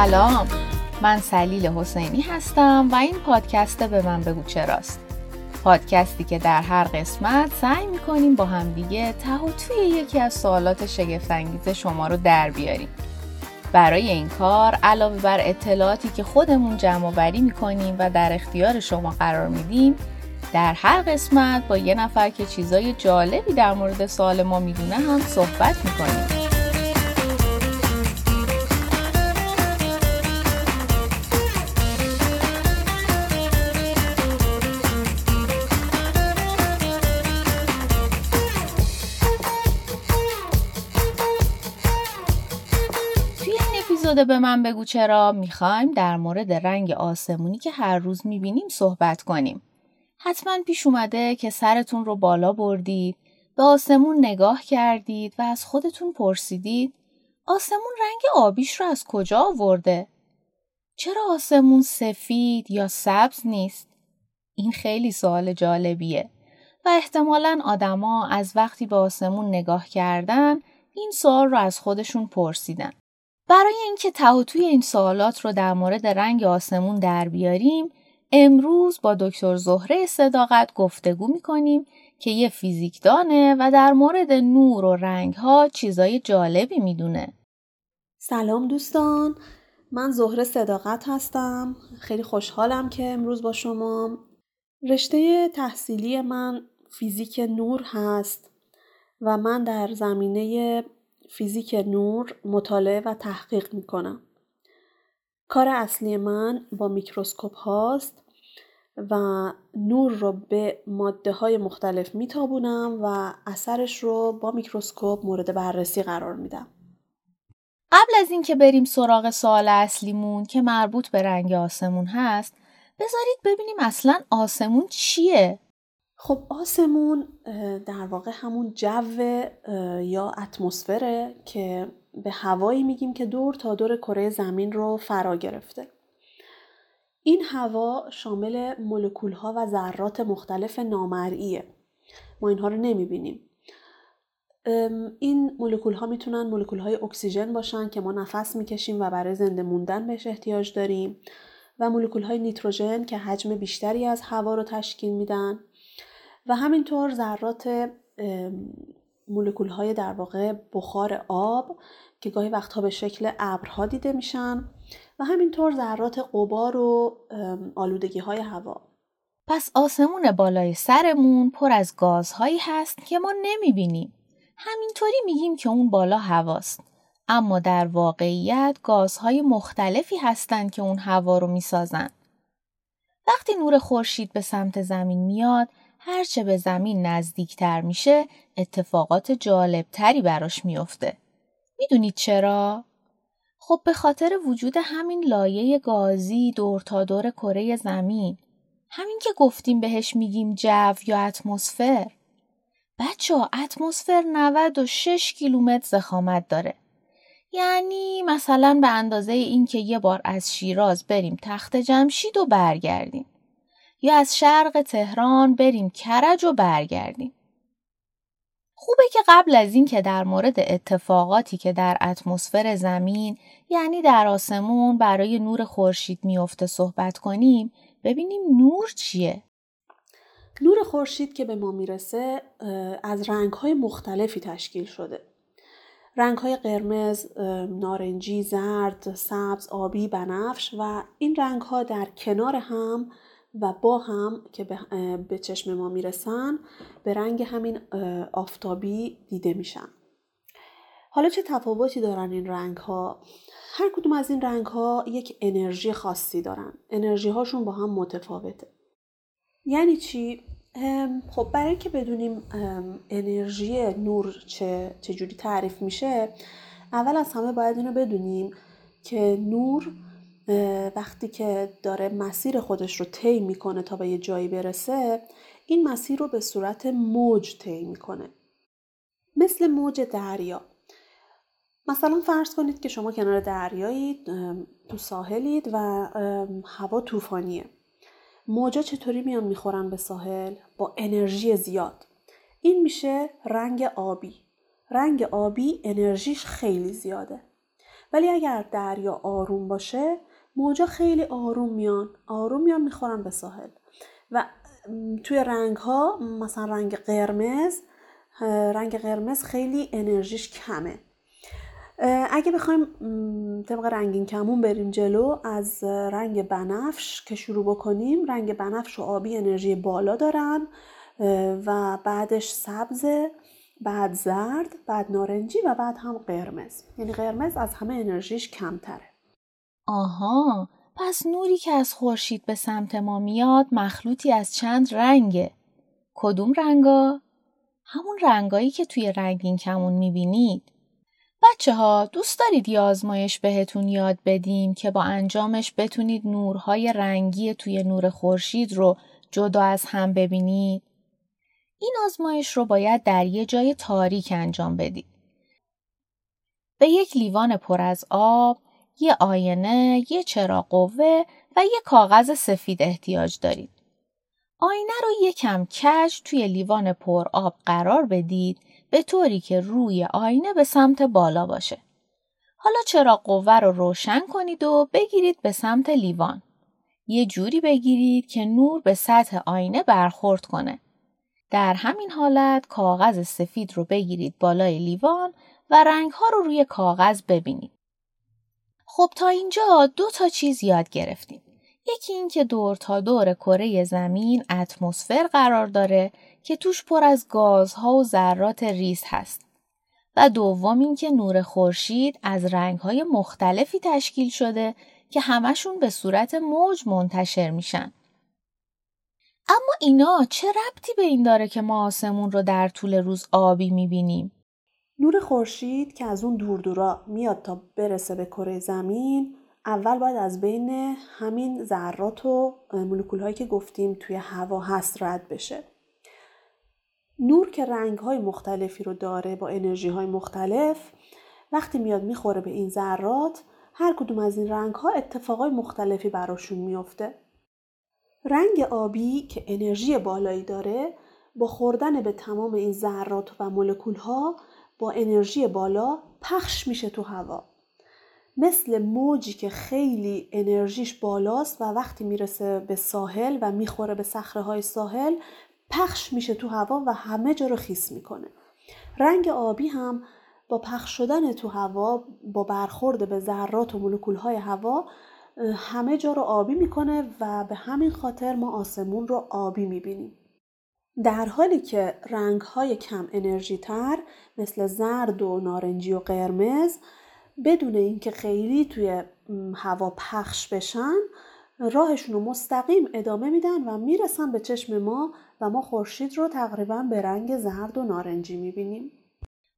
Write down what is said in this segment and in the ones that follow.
سلام. من سلیل حسینی هستم و این پادکست به من بگو چراست پادکستی که در هر قسمت سعی می‌کنیم با همدیگه ته و توی یکی از سوالات شگفتانگیز شما رو در بیاریم. برای این کار علاوه بر اطلاعاتی که خودمون جمع آوری می‌کنیم و در اختیار شما قرار میدیم در هر قسمت با یه نفر که چیزای جالبی در مورد سوال ما می‌دونه هم صحبت می‌کنیم. اپیزود به من بگو چرا می‌خوایم در مورد رنگ آسمونی که هر روز می‌بینیم صحبت کنیم. حتما پیش اومده که سرتون رو بالا بردید، به آسمون نگاه کردید و از خودتون پرسیدید آسمون رنگ آبیش رو از کجا آورده؟ چرا آسمون سفید یا سبز نیست؟ این خیلی سوال جالبیه و احتمالا آدما از وقتی به آسمون نگاه کردن این سوال رو از خودشون پرسیدن. برای اینکه توی این سوالات رو در مورد رنگ آسمون در بیاریم امروز با دکتر زهره صداقت گفتگو می‌کنیم که یه فیزیکدانه و در مورد نور و رنگ ها چیزای جالبی می‌دونه. سلام دوستان. من زهره صداقت هستم. خیلی خوشحالم که امروز با شما. رشته تحصیلی من فیزیک نور هست و من در زمینه فیزیک نور مطالعه و تحقیق می‌کنم. کار اصلی من با میکروسکوپ هاست و نور رو به ماده های مختلف میتابونم و اثرش رو با میکروسکوپ مورد بررسی قرار میدم. قبل از اینکه بریم سراغ سوال اصلیمون که مربوط به رنگ آسمون هست بذارید ببینیم اصلا آسمون چیه؟ خب آسمون در واقع همون جو یا اتمسفره که به هوایی میگیم که دور تا دور کره زمین رو فرا گرفته. این هوا شامل مولکول ها و ذرات مختلف نامرئیه. ما اینها رو نمی‌بینیم. این مولکول ها می‌تونن مولکول های اکسیژن باشن که ما نفس می‌کشیم و برای زنده موندن بهش احتیاج داریم و مولکول های نیتروژن که حجم بیشتری از هوا رو تشکیل میدن و همینطور ذرات مولکول های در واقع بخار آب که گاهی وقتها به شکل ابرها دیده میشن و همینطور ذرات قبار و آلودگی های هوا. پس آسمون بالای سرمون پر از گازهایی هست که ما نمی‌بینیم. همینطوری میگیم که اون بالا هواست. اما در واقعیت گازهای مختلفی هستند که اون هوا رو می‌سازن. وقتی نور خورشید به سمت زمین میاد هرچه به زمین نزدیکتر میشه اتفاقات جالبتری براش میفته. می‌دونید چرا؟ خب به خاطر وجود همین لایه گازی دور تا دور کره زمین همین که گفتیم بهش میگیم جو یا اتمسفر بچه اتمسفر 96 کیلومتر زخامت داره یعنی مثلا به اندازه این که یه بار از شیراز بریم تخت جمشید و برگردیم یا از شرق تهران بریم کرج و برگردیم. خوبه که قبل از این که در مورد اتفاقاتی که در اتمسفر زمین یعنی در آسمون برای نور خورشید میافته صحبت کنیم ببینیم نور چیه نور خورشید که به ما می‌رسه از رنگهای مختلفی تشکیل شده رنگهای قرمز، نارنجی، زرد، سبز، آبی، بنفش و این رنگها در کنار هم و با هم که به چشم ما می‌رسن به رنگ همین آفتابی دیده میشن حالا چه تفاوتی دارن این رنگ ها؟ هر کدوم از این رنگ ها یک انرژی خاصی دارن انرژی هاشون با هم متفاوته یعنی چی؟ خب برای که بدونیم انرژی نور چه چجوری تعریف میشه اول از همه باید اینو بدونیم که نور وقتی که داره مسیر خودش رو طی می‌کنه تا به یه جایی برسه این مسیر رو به صورت موج طی می‌کنه. مثل موج دریا. مثلا فرض کنید که شما کنار دریایید تو ساحلید و هوا طوفانیه. موجا چطوری میان می‌خورن به ساحل؟ با انرژی زیاد. این میشه رنگ آبی. رنگ آبی انرژیش خیلی زیاده. ولی اگر دریا آروم باشه موجا خیلی آروم میان. آروم میان می‌خورن به ساحل. و توی رنگ ها مثلا رنگ قرمز رنگ قرمز خیلی انرژیش کمه. اگه بخوایم طبق رنگین کمون بریم جلو از رنگ بنفش که شروع بکنیم رنگ بنفش و آبی انرژی بالا دارن و بعدش سبز بعد زرد بعد نارنجی و بعد هم قرمز. یعنی قرمز از همه انرژیش کمتره. آها پس نوری که از خورشید به سمت ما میاد مخلوطی از چند رنگه کدوم رنگا؟ همون رنگایی که توی رنگین کمون می‌بینید بچه ها دوست دارید یه آزمایش بهتون یاد بدیم که با انجامش بتونید نورهای رنگی توی نور خورشید رو جدا از هم ببینید؟ این آزمایش رو باید در یه جای تاریک انجام بدید. به یک لیوان پر از آب، یه آینه، یه چراغ قوه و یه کاغذ سفید احتیاج دارید. آینه رو یکم کج توی لیوان پر آب قرار بدید به طوری که روی آینه به سمت بالا باشه. حالا چراغ قوه رو روشن کنید و بگیرید به سمت لیوان. یه جوری بگیرید که نور به سطح آینه برخورد کنه. در همین حالت کاغذ سفید رو بگیرید بالای لیوان و رنگ ها رو روی کاغذ ببینید. خب تا اینجا دو تا چیز یاد گرفتیم. یکی این که دور تا دور کره زمین اتمسفر قرار داره که توش پر از گازها و ذرات ریز هست. و دوم این که نور خورشید از رنگهای مختلفی تشکیل شده که همشون به صورت موج منتشر میشن. اما اینا چه ربطی به این داره که ما آسمون رو در طول روز آبی می‌بینیم؟ نور خورشید که از اون دور دورا میاد تا برسه به کره زمین اول باید از بین همین ذرات و مولکول هایی که گفتیم توی هوا هست رد بشه. نور که رنگ های مختلفی رو داره با انرژی های مختلف وقتی میاد می‌خوره به این ذرات هر کدوم از این رنگ ها اتفاقای مختلفی براشون میفته. رنگ آبی که انرژی بالایی داره با خوردن به تمام این ذرات و مولکول ها با انرژی بالا پخش میشه تو هوا. مثل موجی که خیلی انرژیش بالاست و وقتی می‌رسه به ساحل و می‌خوره به صخره های ساحل پخش میشه تو هوا و همه جا رو خیس می‌کنه. رنگ آبی هم با پخش شدن تو هوا با برخورد به ذرات و مولکول های هوا همه جا رو آبی می‌کنه و به همین خاطر ما آسمون رو آبی می‌بینیم. در حالی که رنگ های کم انرژی تر مثل زرد و نارنجی و قرمز بدون اینکه خیلی توی هوا پخش بشن راهشون رو مستقیم ادامه میدن و می‌رسن به چشم ما و ما خورشید رو تقریبا به رنگ زرد و نارنجی می‌بینیم.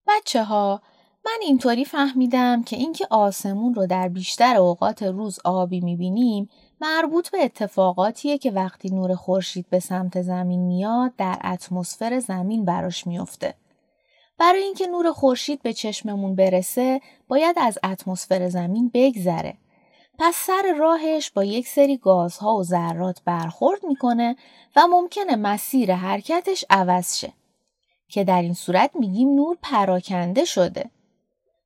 بچه ها من اینطوری فهمیدم که اینکه آسمون رو در بیشتر اوقات روز آبی می‌بینیم مربوط به اتفاقاتیه که وقتی نور خورشید به سمت زمین میاد در اتمسفر زمین براش میفته. برای اینکه نور خورشید به چشممون برسه باید از اتمسفر زمین بگذره. پس سر راهش با یک سری گازها و ذرات برخورد می‌کنه و ممکنه مسیر حرکتش عوض شه. که در این صورت میگیم نور پراکنده شده.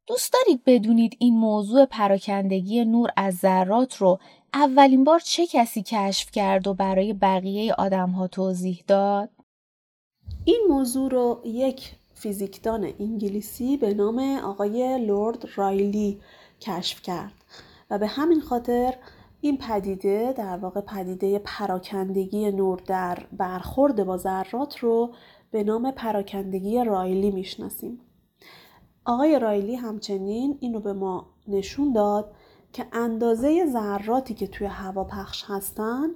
دوست دارید بدونید این موضوع پراکندگی نور از ذرات رو اولین بار چه کسی کشف کرد و برای بقیه آدم ها توضیح داد؟ این موضوع رو یک فیزیکدان انگلیسی به نام آقای لورد رایلی کشف کرد و به همین خاطر این پدیده در واقع پدیده پراکندگی نور در برخورد با ذرات رو به نام پراکندگی رایلی می‌شناسیم. آقای رایلی همچنین اینو به ما نشون داد که اندازه ذراتی که توی هوا پخش هستن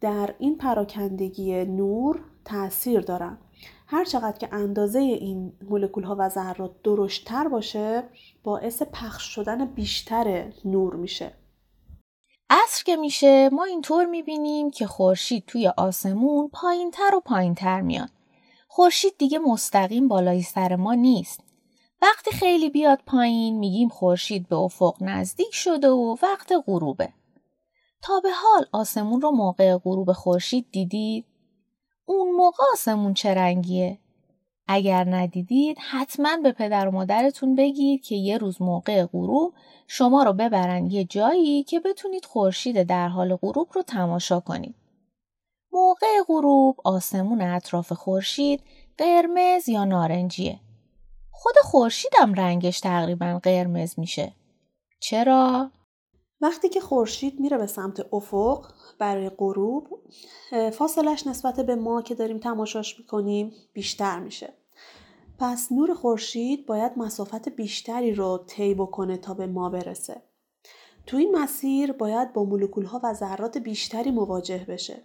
در این پراکندگی نور تاثیر دارن. هر چقدر که اندازه این مولکول ها و ذرات درشتتر باشه باعث پخش شدن بیشتر نور میشه. عصر که میشه ما اینطور می‌بینیم که خورشید توی آسمون پایینتر و پایینتر میاد. خورشید دیگه مستقیم بالای سر ما نیست. وقتی خیلی بیاد پایین میگیم خورشید به افق نزدیک شده و وقت غروبه. تا به حال آسمون رو موقع غروب خورشید دیدید؟ اون موقع آسمون چه رنگیه؟ اگر ندیدید حتما به پدر و مادرتون بگید که یه روز موقع غروب شما رو ببرن یه جایی که بتونید خورشید در حال غروب رو تماشا کنید. موقع غروب آسمون اطراف خورشید قرمز یا نارنجیه. خود خورشیدم رنگش تقریبا قرمز میشه. چرا؟ وقتی که خورشید میره به سمت افق برای غروب فاصلش نسبت به ما که داریم تماشاش می‌کنیم بیشتر میشه. پس نور خورشید باید مسافت بیشتری رو طی بکنه تا به ما برسه. تو این مسیر باید با مولکول ها و ذرات بیشتری مواجه بشه.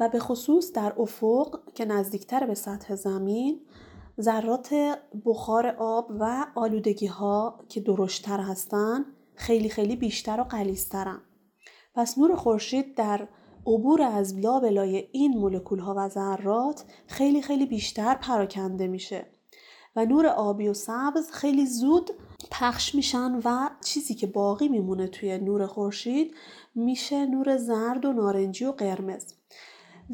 و به خصوص در افق که نزدیکتر به سطح زمین ذرات بخار آب و آلودگی ها که درشتر هستن خیلی خیلی بیشتر و قلیسترن. پس نور خورشید در عبور از لابلای این مولکول ها و ذرات خیلی خیلی بیشتر پراکنده میشه و نور آبی و سبز خیلی زود پخش میشن و چیزی که باقی میمونه توی نور خورشید میشه نور زرد و نارنجی و قرمز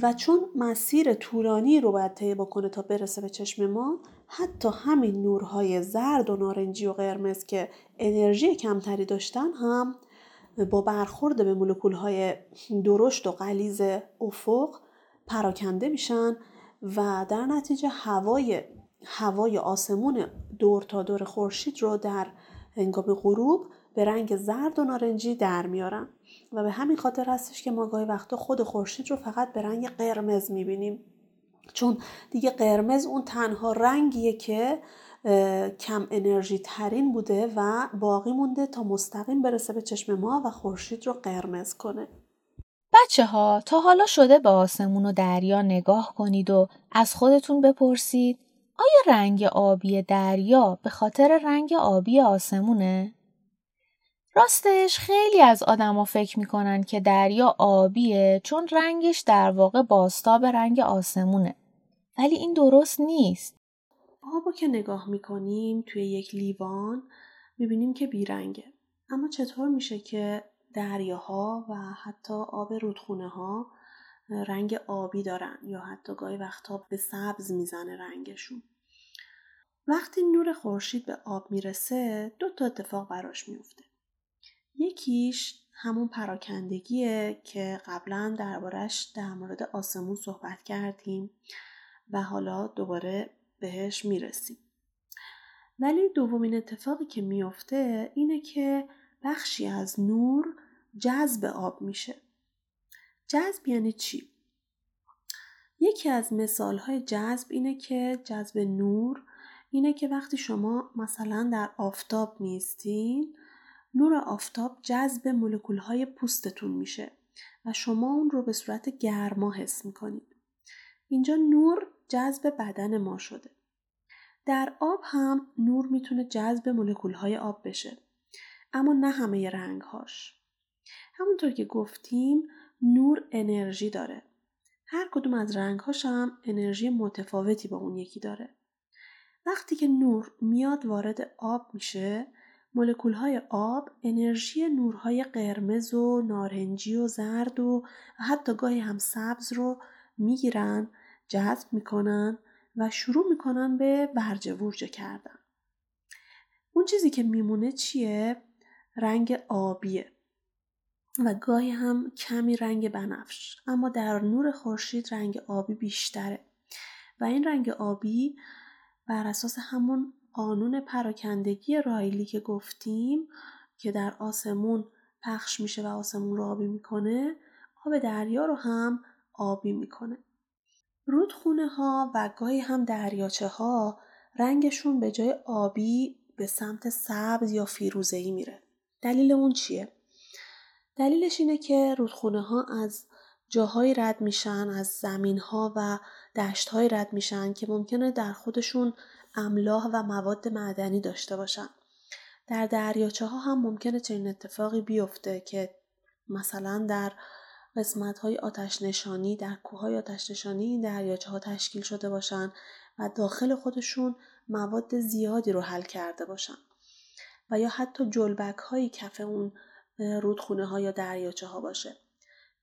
و چون مسیر طولانی رو باید طی بکنه تا برسه به چشم ما حتی همین نورهای زرد و نارنجی و قرمز که انرژی کمتری داشتن هم با برخورد به مولکول های درشت و غلیز افق پراکنده میشن و در نتیجه هوای هوای آسمون دور تا دور خورشید رو در هنگام غروب به رنگ زرد و نارنجی در میارن و به همین خاطر هستش که ما گاهی وقتا خود خورشید رو فقط به رنگ قرمز می‌بینیم چون دیگه قرمز اون تنها رنگیه که کم انرژی ترین بوده و باقی مونده تا مستقیم برسه به چشم ما و خورشید رو قرمز کنه. بچه ها تا حالا شده به آسمون و دریا نگاه کنید و از خودتون بپرسید آیا رنگ آبی دریا به خاطر رنگ آبی آسمونه؟ راستش خیلی از آدما فکر می‌کنن که دریا آبیه چون رنگش در واقع باستاب رنگ آسمونه. ولی این درست نیست. آبو که نگاه می‌کنیم توی یک لیوان می‌بینیم که بیرنگه. اما چطور میشه که دریاها و حتی آب رودخونه ها رنگ آبی دارن یا حتی گاهی وقتا به سبز می‌زنه رنگشون. وقتی نور خورشید به آب می‌رسه دو تا اتفاق براش میفته. یکیش همون پراکندگیه که قبلا دربارش در مورد آسمون صحبت کردیم و حالا دوباره بهش می‌رسیم. ولی دومین اتفاقی که میفته اینه که بخشی از نور جذب آب میشه. جذب یعنی چی؟ یکی از مثال های جذب اینه که جذب نور اینه که وقتی شما مثلا در آفتاب میستین نور آفتاب جذب مولکول های پوستتون میشه و شما اون رو به صورت گرما حس می‌کنید. اینجا نور جذب بدن ما شده. در آب هم نور می‌تونه جذب مولکول های آب بشه. اما نه همه رنگ هاش. همونطور که گفتیم نور انرژی داره. هر کدوم از رنگ هاش هم انرژی متفاوتی با اون یکی داره. وقتی که نور میاد وارد آب میشه مولکول های آب انرژی نورهای قرمز و نارنجی و زرد و حتی گاهی هم سبز رو می‌گیرن جذب می‌کنن و شروع می‌کنن به ورجه ورجه کردن. اون چیزی که میمونه چیه؟ رنگ آبیه و گاهی هم کمی رنگ بنفش اما در نور خورشید رنگ آبی بیشتره و این رنگ آبی بر اساس همون قانون پراکندگی رایلی که گفتیم که در آسمون پخش میشه و آسمون رو آبی می‌کنه آب دریا رو هم آبی می‌کنه. رودخونه ها و گاهی هم دریاچه ها رنگشون به جای آبی به سمت سبز یا فیروزه‌ای میره. دلیل اون چیه؟ دلیلش اینه که رودخونه ها از جاهایی رد میشن از زمین ها و دشت های رد میشن که ممکنه در خودشون املاح و مواد معدنی داشته باشن. در دریاچه ها هم ممکنه چنین اتفاقی بیفته که مثلا در قسمت های آتش نشانی در کوه های آتش نشانی این دریاچه ها تشکیل شده باشن و داخل خودشون مواد زیادی رو حل کرده باشن و یا حتی جلبک های کف اون رودخونه ها یا دریاچه ها باشه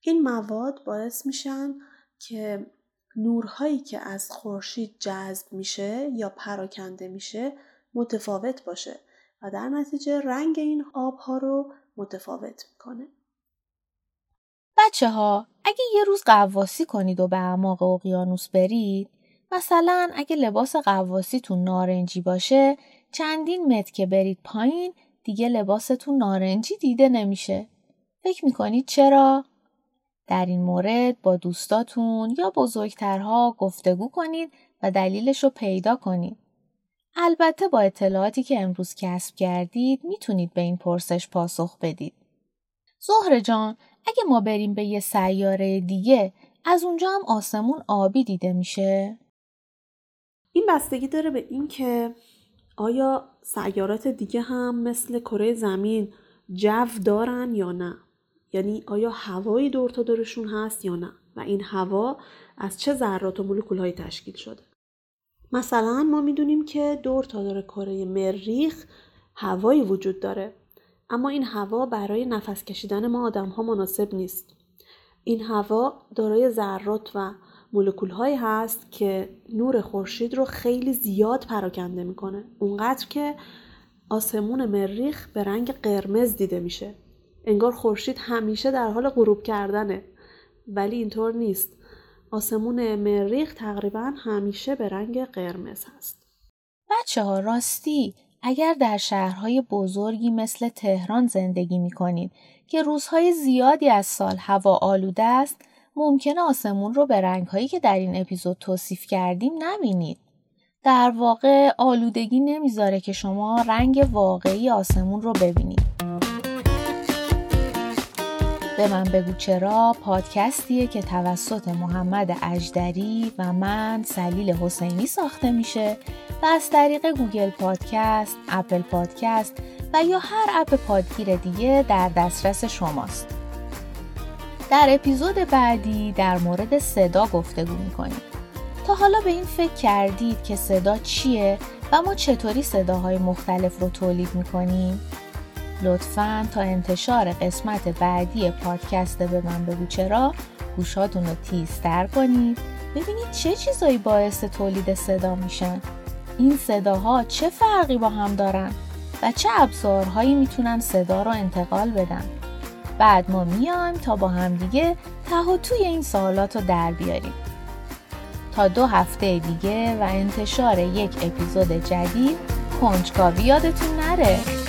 این مواد باعث میشن که نورهایی که از خورشید جذب میشه یا پراکنده میشه متفاوت باشه و در نتیجه رنگ این آبها رو متفاوت می‌کنه. بچه ها اگه یه روز قواسی کنید و به اعماق اقیانوس برید مثلا اگه لباس قواسیتون نارنجی باشه چندین متر که برید پایین دیگه لباستون نارنجی دیده نمیشه. فکر می‌کنید چرا؟ در این مورد با دوستاتون یا بزرگترها گفتگو کنید و دلیلش رو پیدا کنید. البته با اطلاعاتی که امروز کسب کردید می‌تونید به این پرسش پاسخ بدید. زهر جان اگه ما بریم به یه سیاره دیگه از اونجا هم آسمون آبی دیده میشه؟ این بستگی داره به اینکه آیا سیارات دیگه هم مثل کره زمین جو دارن یا نه یعنی آیا هوایی دور تا دورشون هست یا نه؟ و این هوا از چه ذرات و مولکولهایی تشکیل شده؟ مثلا ما می‌دونیم که دور تا دور کره مریخ هوایی وجود داره اما این هوا برای نفس کشیدن ما آدم ها مناسب نیست. این هوا دارای ذرات و مولکول هایی هست که نور خورشید رو خیلی زیاد پراکنده می‌کنه اونقدر که آسمون مریخ به رنگ قرمز دیده میشه. انگار خورشید همیشه در حال غروب کردنه ولی اینطور نیست آسمون مریخ تقریبا همیشه به رنگ قرمز هست بچه ها راستی اگر در شهرهای بزرگی مثل تهران زندگی می کنید که روزهای زیادی از سال هوا آلوده است ممکنه آسمون رو به رنگهایی که در این اپیزود توصیف کردیم نبینید. در واقع آلودگی نمی‌ذاره که شما رنگ واقعی آسمون رو ببینید. به من بگو چرا پادکستیه که توسط محمد اجدری و من سلیل حسینی ساخته میشه و از طریق Google Podcast، Apple Podcast و یا هر اپ پادگیر دیگه در دسترس شماست. در اپیزود بعدی در مورد صدا گفتگو می‌کنیم. تا حالا به این فکر کردید که صدا چیه و ما چطوری صداهای مختلف رو تولید می‌کنیم؟ لطفا تا انتشار قسمت بعدی پادکست به من بگو. چرا؟ گوشاتون رو تیزتر کنید. ببینید چه چیزایی باعث تولید صدا میشن این صداها چه فرقی با هم دارن؟ و چه ابزارهایی می‌تونن صدا رو انتقال بدن؟ بعد ما میایم تا با هم دیگه ته و توی این سوالات رو در بیاریم. تا دو هفته دیگه و انتشار یک اپیزود جدید کنجکاوی یادتون نره.